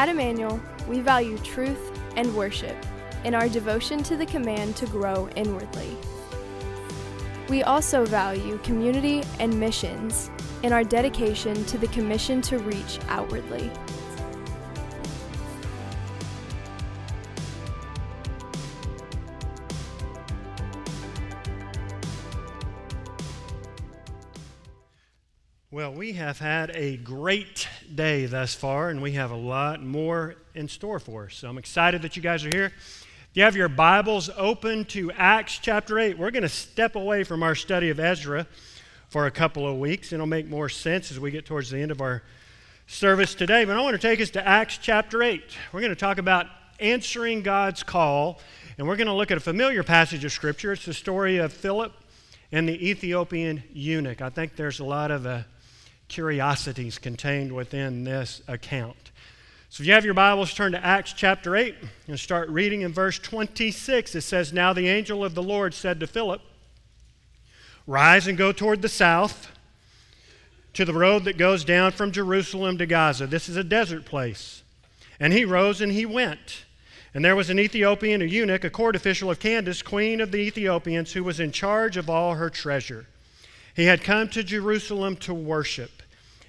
At Emmanuel, we value truth and worship in our devotion to the command to grow inwardly. We also value community and missions in our dedication to the commission to reach outwardly. Well, we have had a great day thus far, and we have a lot more in store for us. So I'm excited that you guys are here. If you have your Bibles open to Acts chapter 8, we're going to step away from our study of Ezra for a couple of weeks. It'll make more sense as we get towards the end of our service today. But I want to take us to Acts chapter 8. We're going to talk about answering God's call, and we're going to look at a familiar passage of Scripture. It's the story of Philip and the Ethiopian eunuch. I think there's a lot of uh, curiosities contained within this account. So if you have your Bibles, turn to Acts chapter 8 and start reading in verse 26. It says, Now the angel of the Lord said to Philip, Rise and go toward the south to the road that goes down from Jerusalem to Gaza. This is a desert place. And he rose and he went. And there was an Ethiopian, a eunuch, a court official of Candace, queen of the Ethiopians, who was in charge of all her treasure. He had come to Jerusalem to worship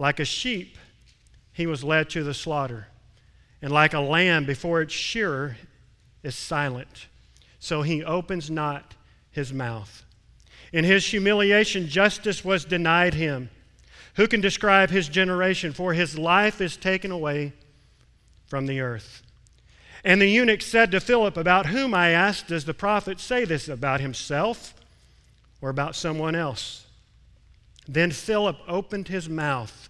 like a sheep, he was led to the slaughter, and like a lamb before its shearer is silent, so he opens not his mouth. In his humiliation, justice was denied him. Who can describe his generation? For his life is taken away from the earth. And the eunuch said to Philip, About whom, I asked, does the prophet say this? About himself or about someone else? Then Philip opened his mouth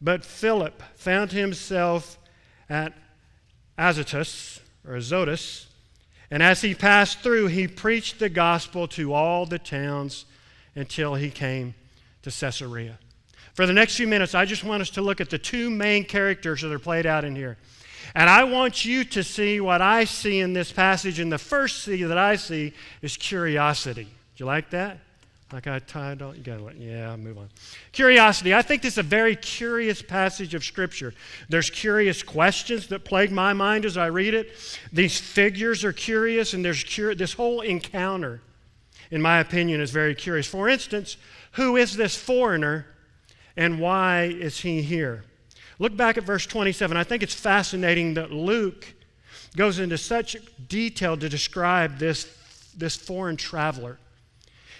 But Philip found himself at Azotus, or Azotus, and as he passed through, he preached the gospel to all the towns until he came to Caesarea. For the next few minutes, I just want us to look at the two main characters that are played out in here. And I want you to see what I see in this passage. And the first see that I see is curiosity. Do you like that? I tied on, you gotta let, yeah, move on. Curiosity. I think this is a very curious passage of Scripture. There's curious questions that plague my mind as I read it. These figures are curious, and there's cur- this whole encounter, in my opinion, is very curious. For instance, who is this foreigner and why is he here? Look back at verse 27. I think it's fascinating that Luke goes into such detail to describe this, this foreign traveler.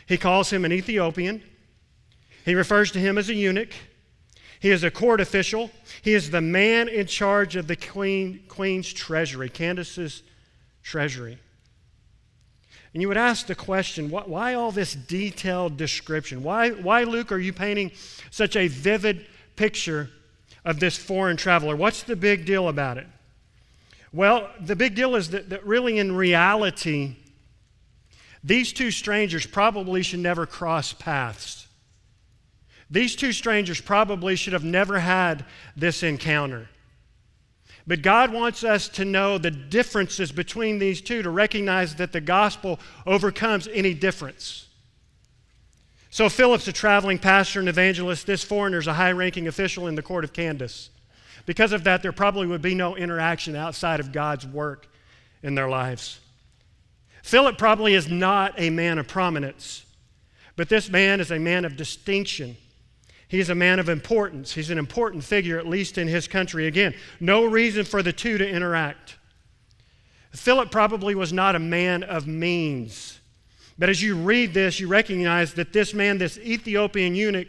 He calls him an Ethiopian. He refers to him as a eunuch. He is a court official. He is the man in charge of the queen, queen's treasury, Candace's treasury. And you would ask the question why all this detailed description? Why, why, Luke, are you painting such a vivid picture of this foreign traveler? What's the big deal about it? Well, the big deal is that, that really, in reality, these two strangers probably should never cross paths. These two strangers probably should have never had this encounter. But God wants us to know the differences between these two to recognize that the gospel overcomes any difference. So, Philip's a traveling pastor and evangelist. This foreigner's a high ranking official in the court of Candace. Because of that, there probably would be no interaction outside of God's work in their lives. Philip probably is not a man of prominence, but this man is a man of distinction. He's a man of importance. He's an important figure, at least in his country. Again, no reason for the two to interact. Philip probably was not a man of means. But as you read this, you recognize that this man, this Ethiopian eunuch,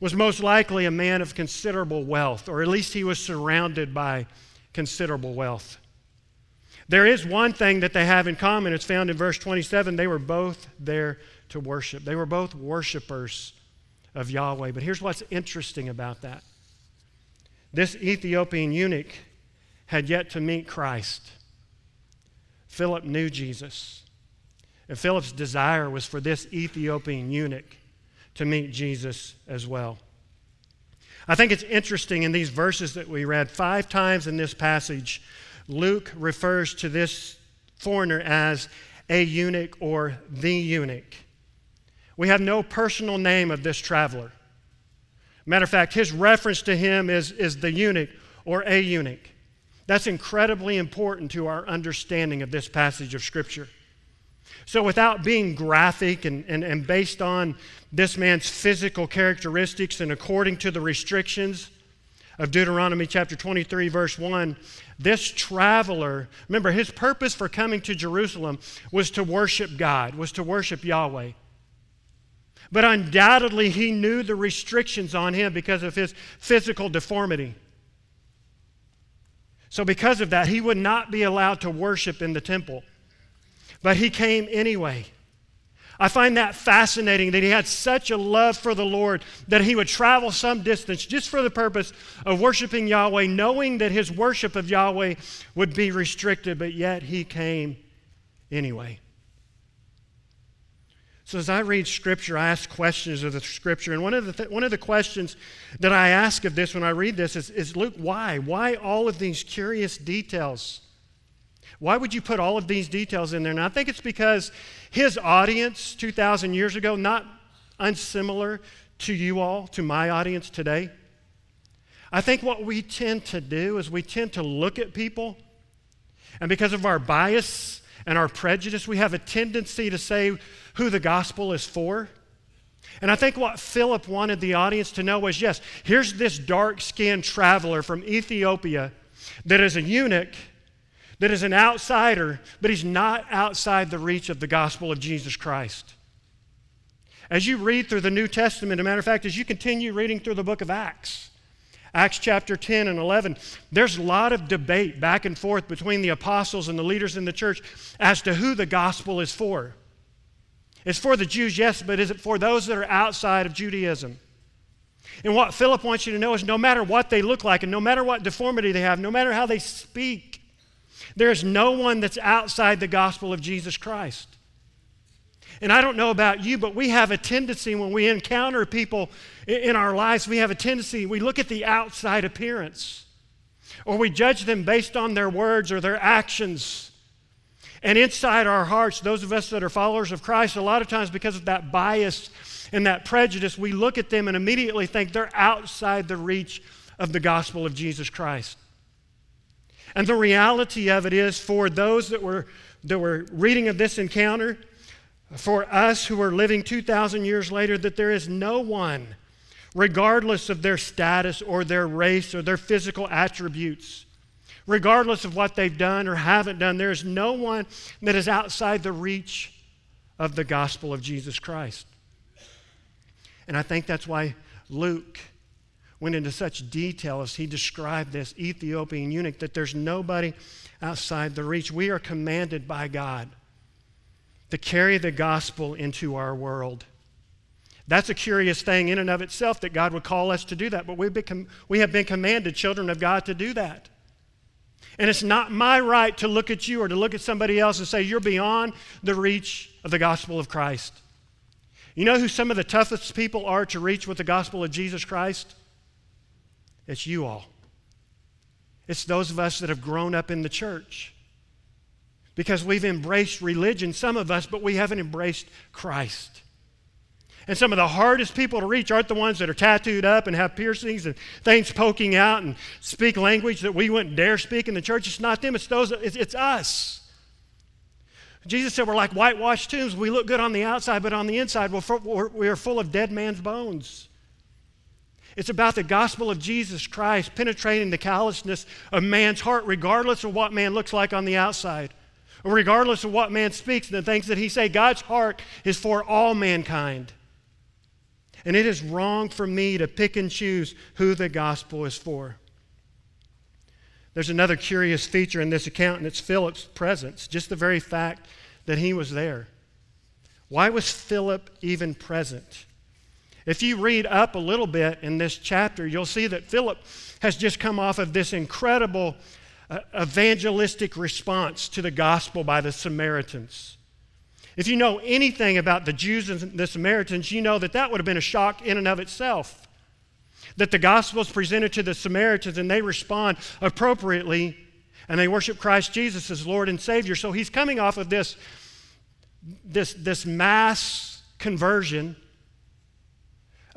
was most likely a man of considerable wealth, or at least he was surrounded by considerable wealth. There is one thing that they have in common. It's found in verse 27. They were both there to worship, they were both worshipers of Yahweh. But here's what's interesting about that this Ethiopian eunuch had yet to meet Christ. Philip knew Jesus. And Philip's desire was for this Ethiopian eunuch to meet Jesus as well. I think it's interesting in these verses that we read, five times in this passage, Luke refers to this foreigner as a eunuch or the eunuch. We have no personal name of this traveler. Matter of fact, his reference to him is, is the eunuch or a eunuch. That's incredibly important to our understanding of this passage of Scripture. So, without being graphic and, and, and based on this man's physical characteristics and according to the restrictions of Deuteronomy chapter 23, verse 1, this traveler, remember, his purpose for coming to Jerusalem was to worship God, was to worship Yahweh. But undoubtedly, he knew the restrictions on him because of his physical deformity. So, because of that, he would not be allowed to worship in the temple. But he came anyway. I find that fascinating that he had such a love for the Lord that he would travel some distance just for the purpose of worshiping Yahweh, knowing that his worship of Yahweh would be restricted, but yet he came anyway. So, as I read Scripture, I ask questions of the Scripture. And one of the, th- one of the questions that I ask of this when I read this is, is Luke, why? Why all of these curious details? Why would you put all of these details in there? And I think it's because his audience 2,000 years ago, not unsimilar to you all, to my audience today. I think what we tend to do is we tend to look at people, and because of our bias and our prejudice, we have a tendency to say who the gospel is for. And I think what Philip wanted the audience to know was yes, here's this dark skinned traveler from Ethiopia that is a eunuch, that is an outsider, but he's not outside the reach of the gospel of Jesus Christ. As you read through the New Testament, a matter of fact, as you continue reading through the book of Acts, Acts chapter 10 and 11, there's a lot of debate back and forth between the apostles and the leaders in the church as to who the gospel is for. It's for the Jews, yes, but is it for those that are outside of Judaism? And what Philip wants you to know is no matter what they look like and no matter what deformity they have, no matter how they speak, there is no one that's outside the gospel of Jesus Christ. And I don't know about you, but we have a tendency when we encounter people in our lives, we have a tendency, we look at the outside appearance or we judge them based on their words or their actions. And inside our hearts, those of us that are followers of Christ, a lot of times because of that bias and that prejudice, we look at them and immediately think they're outside the reach of the gospel of Jesus Christ. And the reality of it is, for those that were, that were reading of this encounter, for us who are living 2,000 years later, that there is no one, regardless of their status or their race or their physical attributes, regardless of what they've done or haven't done. There is no one that is outside the reach of the gospel of Jesus Christ. And I think that's why Luke went into such detail as he described this Ethiopian eunuch that there's nobody outside the reach. We are commanded by God to carry the gospel into our world. That's a curious thing in and of itself that God would call us to do that, but we've we have been commanded, children of God, to do that. And it's not my right to look at you or to look at somebody else and say, you're beyond the reach of the gospel of Christ. You know who some of the toughest people are to reach with the gospel of Jesus Christ? It's you all. It's those of us that have grown up in the church. Because we've embraced religion, some of us, but we haven't embraced Christ. And some of the hardest people to reach aren't the ones that are tattooed up and have piercings and things poking out and speak language that we wouldn't dare speak in the church. It's not them, it's those, it's, it's us. Jesus said we're like whitewashed tombs. We look good on the outside, but on the inside, we're, we're, we are full of dead man's bones. It's about the gospel of Jesus Christ penetrating the callousness of man's heart, regardless of what man looks like on the outside, or regardless of what man speaks and the things that he say. God's heart is for all mankind. And it is wrong for me to pick and choose who the gospel is for. There's another curious feature in this account, and it's Philip's presence, just the very fact that he was there. Why was Philip even present? If you read up a little bit in this chapter, you'll see that Philip has just come off of this incredible uh, evangelistic response to the gospel by the Samaritans. If you know anything about the Jews and the Samaritans, you know that that would have been a shock in and of itself. That the gospel is presented to the Samaritans and they respond appropriately and they worship Christ Jesus as Lord and Savior. So he's coming off of this, this, this mass conversion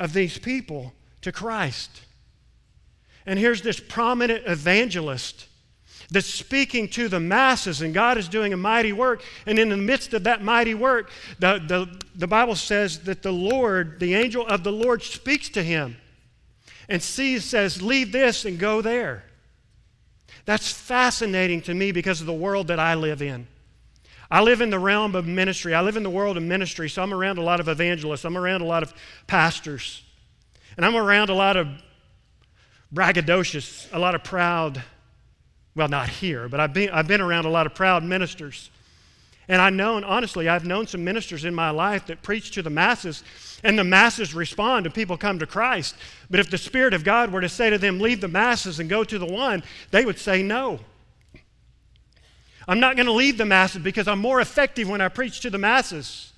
of these people to Christ. And here's this prominent evangelist that's speaking to the masses, and God is doing a mighty work. And in the midst of that mighty work, the, the, the Bible says that the Lord, the angel of the Lord, speaks to him and sees, says, Leave this and go there. That's fascinating to me because of the world that I live in. I live in the realm of ministry. I live in the world of ministry, so I'm around a lot of evangelists. I'm around a lot of pastors. And I'm around a lot of braggadocious, a lot of proud well, not here, but I've been, I've been around a lot of proud ministers. And I know, and honestly, I've known some ministers in my life that preach to the masses, and the masses respond and people come to Christ. But if the Spirit of God were to say to them, leave the masses and go to the one, they would say no. I'm not going to leave the masses because I'm more effective when I preach to the masses.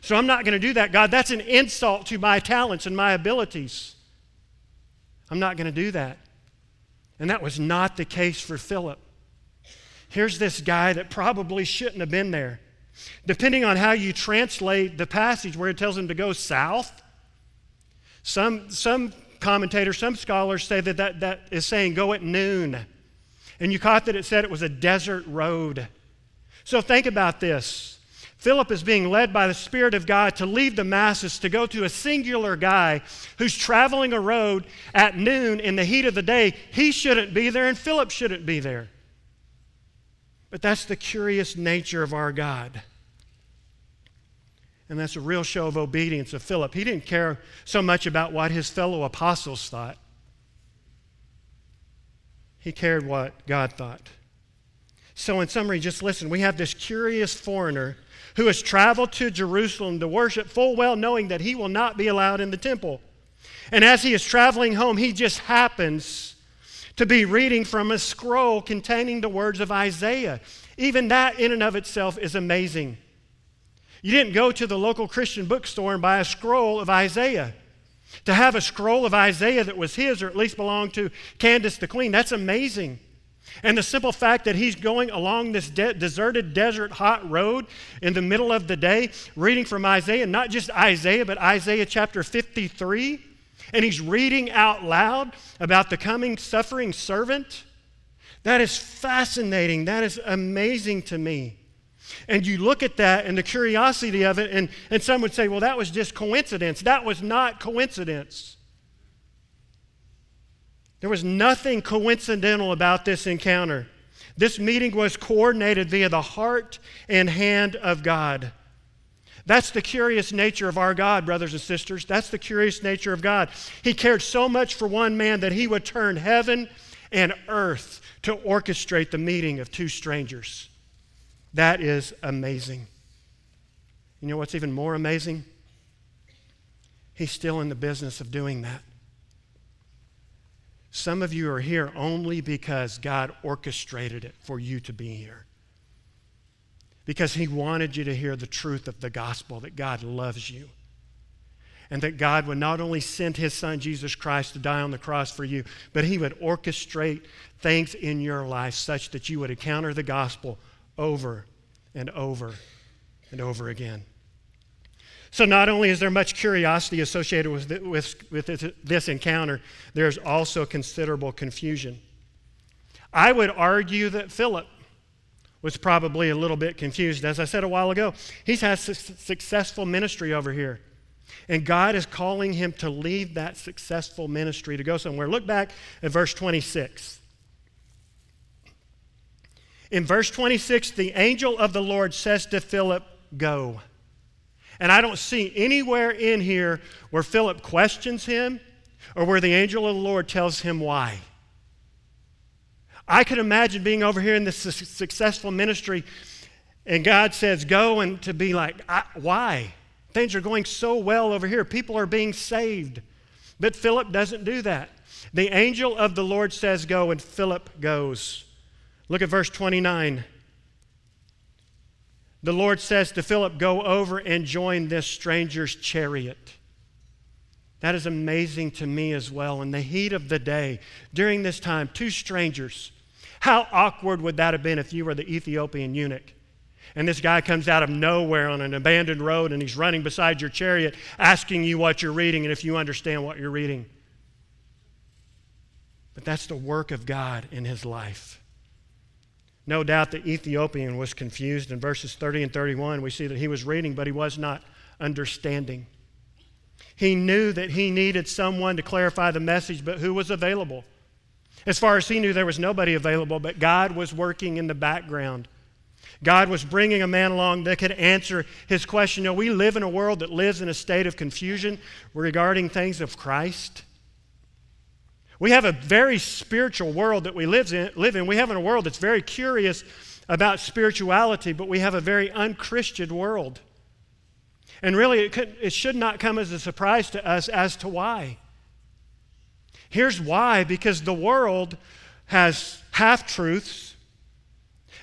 So I'm not going to do that, God. That's an insult to my talents and my abilities. I'm not going to do that. And that was not the case for Philip. Here's this guy that probably shouldn't have been there. Depending on how you translate the passage where it tells him to go south, some, some commentators, some scholars say that, that that is saying go at noon. And you caught that it said it was a desert road. So think about this. Philip is being led by the Spirit of God to leave the masses to go to a singular guy who's traveling a road at noon in the heat of the day. He shouldn't be there, and Philip shouldn't be there. But that's the curious nature of our God. And that's a real show of obedience of Philip. He didn't care so much about what his fellow apostles thought, he cared what God thought. So, in summary, just listen. We have this curious foreigner who has traveled to Jerusalem to worship, full well knowing that he will not be allowed in the temple. And as he is traveling home, he just happens to be reading from a scroll containing the words of Isaiah. Even that, in and of itself, is amazing. You didn't go to the local Christian bookstore and buy a scroll of Isaiah. To have a scroll of Isaiah that was his, or at least belonged to Candace the Queen, that's amazing. And the simple fact that he's going along this de- deserted desert hot road in the middle of the day, reading from Isaiah, not just Isaiah, but Isaiah chapter 53, and he's reading out loud about the coming suffering servant. That is fascinating. That is amazing to me. And you look at that and the curiosity of it, and, and some would say, well, that was just coincidence. That was not coincidence. There was nothing coincidental about this encounter. This meeting was coordinated via the heart and hand of God. That's the curious nature of our God, brothers and sisters. That's the curious nature of God. He cared so much for one man that he would turn heaven and earth to orchestrate the meeting of two strangers. That is amazing. You know what's even more amazing? He's still in the business of doing that. Some of you are here only because God orchestrated it for you to be here. Because He wanted you to hear the truth of the gospel that God loves you. And that God would not only send His Son, Jesus Christ, to die on the cross for you, but He would orchestrate things in your life such that you would encounter the gospel over and over and over again. So, not only is there much curiosity associated with, with, with this, this encounter, there's also considerable confusion. I would argue that Philip was probably a little bit confused. As I said a while ago, he's had su- successful ministry over here. And God is calling him to leave that successful ministry to go somewhere. Look back at verse 26. In verse 26, the angel of the Lord says to Philip, Go. And I don't see anywhere in here where Philip questions him or where the angel of the Lord tells him why. I could imagine being over here in this successful ministry and God says, Go, and to be like, Why? Things are going so well over here. People are being saved. But Philip doesn't do that. The angel of the Lord says, Go, and Philip goes. Look at verse 29. The Lord says to Philip, Go over and join this stranger's chariot. That is amazing to me as well. In the heat of the day, during this time, two strangers. How awkward would that have been if you were the Ethiopian eunuch? And this guy comes out of nowhere on an abandoned road and he's running beside your chariot asking you what you're reading and if you understand what you're reading. But that's the work of God in his life. No doubt the Ethiopian was confused. In verses 30 and 31, we see that he was reading, but he was not understanding. He knew that he needed someone to clarify the message, but who was available? As far as he knew, there was nobody available, but God was working in the background. God was bringing a man along that could answer his question. You know, we live in a world that lives in a state of confusion regarding things of Christ. We have a very spiritual world that we live in. Live in. We have in a world that's very curious about spirituality, but we have a very unchristian world. And really, it, could, it should not come as a surprise to us as to why. Here's why because the world has half truths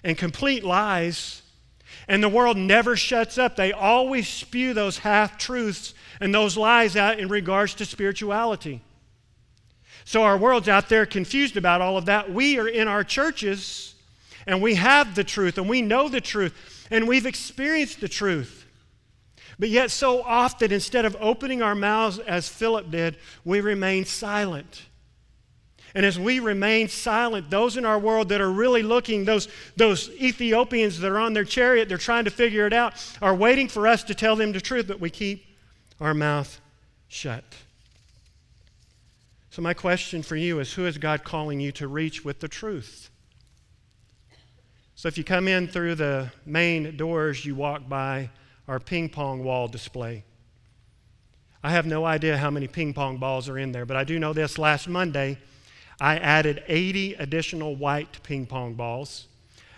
and complete lies, and the world never shuts up. They always spew those half truths and those lies out in regards to spirituality. So our world's out there confused about all of that. We are in our churches and we have the truth and we know the truth and we've experienced the truth. But yet, so often, instead of opening our mouths as Philip did, we remain silent. And as we remain silent, those in our world that are really looking, those, those Ethiopians that are on their chariot, they're trying to figure it out, are waiting for us to tell them the truth, but we keep our mouth shut. So, my question for you is who is God calling you to reach with the truth? So, if you come in through the main doors, you walk by our ping pong wall display. I have no idea how many ping pong balls are in there, but I do know this last Monday, I added 80 additional white ping pong balls.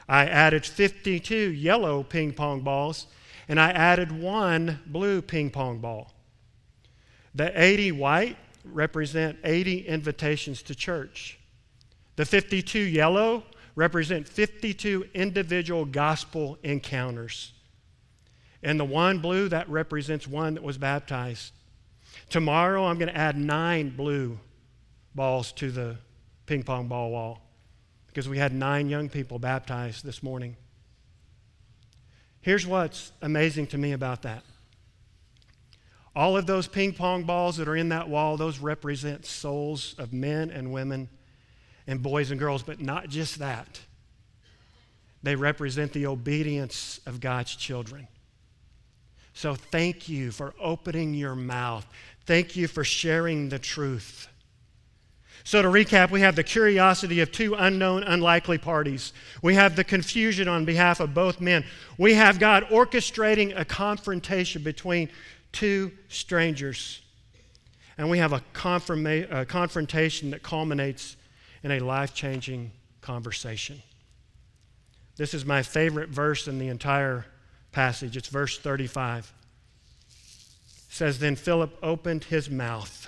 I added 52 yellow ping pong balls, and I added one blue ping pong ball. The 80 white represent 80 invitations to church. The 52 yellow represent 52 individual gospel encounters. And the one blue, that represents one that was baptized. Tomorrow, I'm going to add nine blue balls to the ping pong ball wall because we had nine young people baptized this morning. Here's what's amazing to me about that all of those ping pong balls that are in that wall, those represent souls of men and women and boys and girls, but not just that. They represent the obedience of God's children. So thank you for opening your mouth. Thank you for sharing the truth. So, to recap, we have the curiosity of two unknown, unlikely parties. We have the confusion on behalf of both men. We have God orchestrating a confrontation between two strangers. And we have a, confirma- a confrontation that culminates in a life changing conversation. This is my favorite verse in the entire passage. It's verse 35. It says, Then Philip opened his mouth,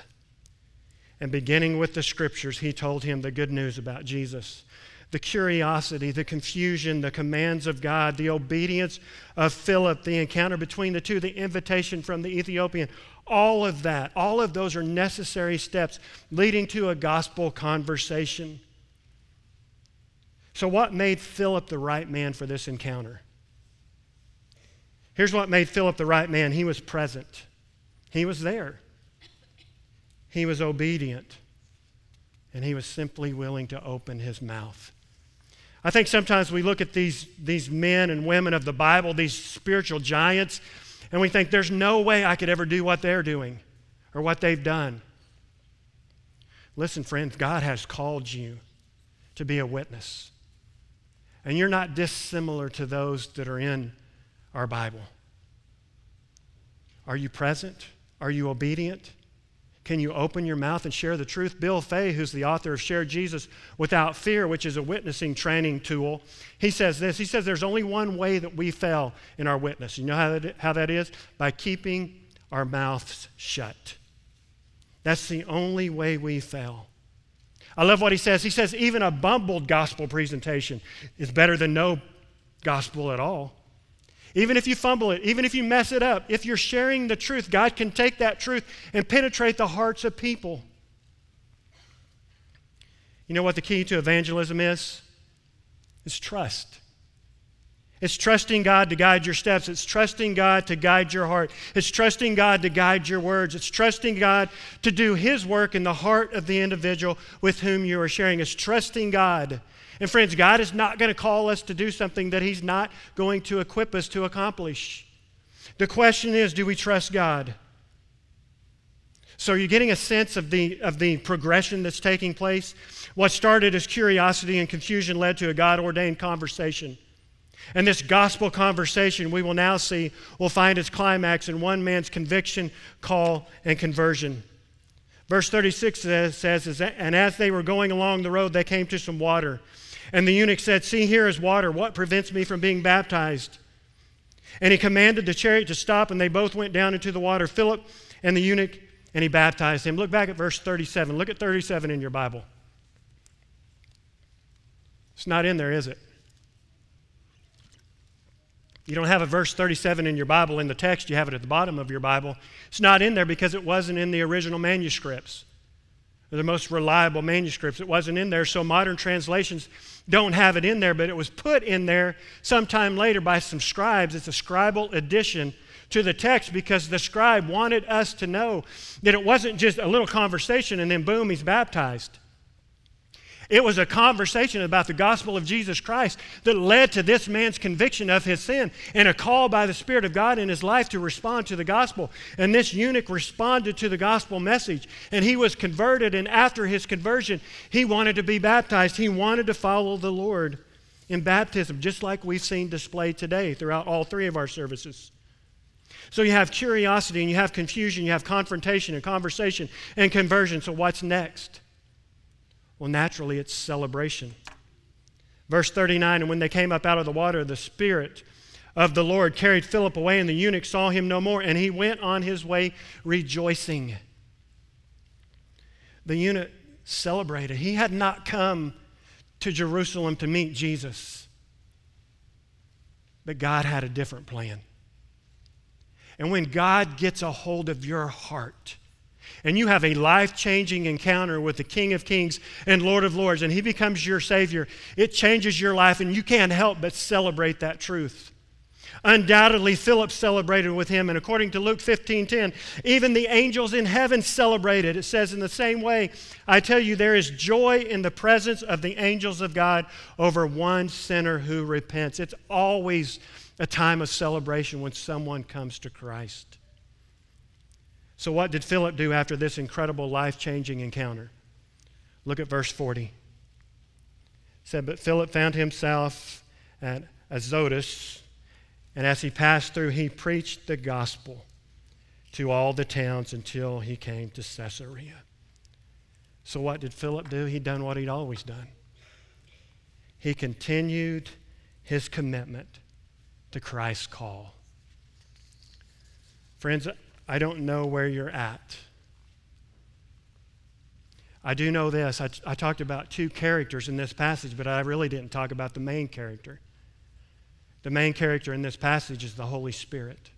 and beginning with the scriptures, he told him the good news about Jesus the curiosity, the confusion, the commands of God, the obedience of Philip, the encounter between the two, the invitation from the Ethiopian, all of that, all of those are necessary steps leading to a gospel conversation. So, what made Philip the right man for this encounter? Here's what made Philip the right man he was present, he was there, he was obedient, and he was simply willing to open his mouth. I think sometimes we look at these, these men and women of the Bible, these spiritual giants, And we think there's no way I could ever do what they're doing or what they've done. Listen, friends, God has called you to be a witness. And you're not dissimilar to those that are in our Bible. Are you present? Are you obedient? Can you open your mouth and share the truth? Bill Fay, who's the author of Share Jesus Without Fear, which is a witnessing training tool, he says this. He says there's only one way that we fail in our witness. You know how that, how that is? By keeping our mouths shut. That's the only way we fail. I love what he says. He says even a bumbled gospel presentation is better than no gospel at all. Even if you fumble it, even if you mess it up, if you're sharing the truth, God can take that truth and penetrate the hearts of people. You know what the key to evangelism is? It's trust. It's trusting God to guide your steps. It's trusting God to guide your heart. It's trusting God to guide your words. It's trusting God to do His work in the heart of the individual with whom you are sharing. It's trusting God and friends, God is not going to call us to do something that He's not going to equip us to accomplish. The question is do we trust God? So, are you getting a sense of the, of the progression that's taking place? What started as curiosity and confusion led to a God ordained conversation. And this gospel conversation, we will now see, will find its climax in one man's conviction, call, and conversion. Verse 36 says, says And as they were going along the road, they came to some water. And the eunuch said, See, here is water. What prevents me from being baptized? And he commanded the chariot to stop, and they both went down into the water, Philip and the eunuch, and he baptized him. Look back at verse 37. Look at 37 in your Bible. It's not in there, is it? You don't have a verse 37 in your Bible in the text, you have it at the bottom of your Bible. It's not in there because it wasn't in the original manuscripts the most reliable manuscripts. It wasn't in there, so modern translations don't have it in there, but it was put in there sometime later by some scribes. It's a scribal addition to the text because the scribe wanted us to know that it wasn't just a little conversation and then boom, he's baptized. It was a conversation about the gospel of Jesus Christ that led to this man's conviction of his sin and a call by the Spirit of God in his life to respond to the gospel. And this eunuch responded to the gospel message and he was converted. And after his conversion, he wanted to be baptized. He wanted to follow the Lord in baptism, just like we've seen displayed today throughout all three of our services. So you have curiosity and you have confusion, you have confrontation and conversation and conversion. So what's next? Well, naturally, it's celebration. Verse 39 And when they came up out of the water, the Spirit of the Lord carried Philip away, and the eunuch saw him no more, and he went on his way rejoicing. The eunuch celebrated. He had not come to Jerusalem to meet Jesus, but God had a different plan. And when God gets a hold of your heart, and you have a life changing encounter with the King of Kings and Lord of Lords, and He becomes your Savior, it changes your life, and you can't help but celebrate that truth. Undoubtedly, Philip celebrated with him, and according to Luke 15:10, even the angels in heaven celebrated. It says, In the same way, I tell you, there is joy in the presence of the angels of God over one sinner who repents. It's always a time of celebration when someone comes to Christ. So, what did Philip do after this incredible life changing encounter? Look at verse 40. It said, But Philip found himself at Azotus, and as he passed through, he preached the gospel to all the towns until he came to Caesarea. So, what did Philip do? He'd done what he'd always done. He continued his commitment to Christ's call. Friends, I don't know where you're at. I do know this. I, I talked about two characters in this passage, but I really didn't talk about the main character. The main character in this passage is the Holy Spirit.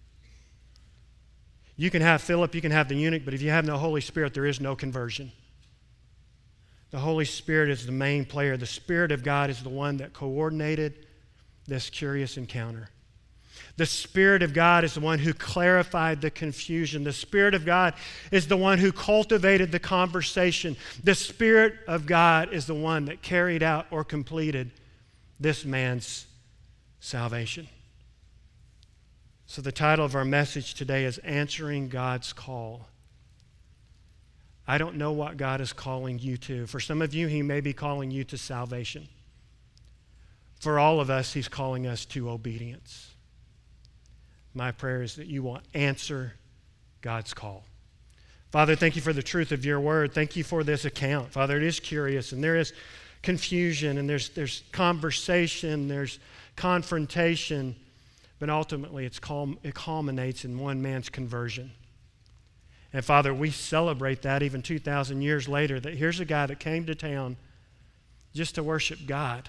You can have Philip, you can have the eunuch, but if you have no Holy Spirit, there is no conversion. The Holy Spirit is the main player. The Spirit of God is the one that coordinated this curious encounter. The Spirit of God is the one who clarified the confusion. The Spirit of God is the one who cultivated the conversation. The Spirit of God is the one that carried out or completed this man's salvation. So, the title of our message today is Answering God's Call. I don't know what God is calling you to. For some of you, He may be calling you to salvation. For all of us, He's calling us to obedience. My prayer is that you will answer God's call. Father, thank you for the truth of your word. Thank you for this account. Father, it is curious and there is confusion and there's, there's conversation, there's confrontation, but ultimately it's calm, it culminates in one man's conversion. And Father, we celebrate that even 2,000 years later that here's a guy that came to town just to worship God.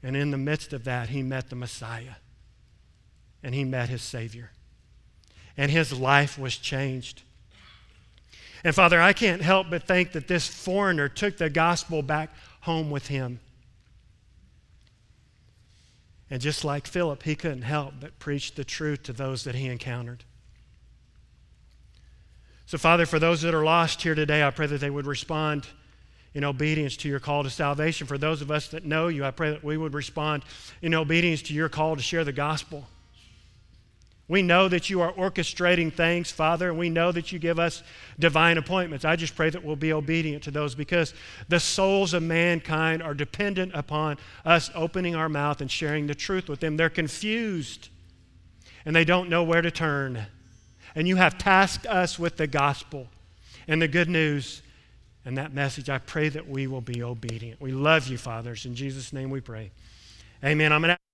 And in the midst of that, he met the Messiah and he met his Savior. And his life was changed. And Father, I can't help but think that this foreigner took the gospel back home with him. And just like Philip, he couldn't help but preach the truth to those that he encountered. So, Father, for those that are lost here today, I pray that they would respond in obedience to your call to salvation. For those of us that know you, I pray that we would respond in obedience to your call to share the gospel. We know that you are orchestrating things, Father, and we know that you give us divine appointments. I just pray that we'll be obedient to those because the souls of mankind are dependent upon us opening our mouth and sharing the truth with them. They're confused and they don't know where to turn. And you have tasked us with the gospel and the good news and that message. I pray that we will be obedient. We love you, fathers. In Jesus' name we pray. Amen. I'm going to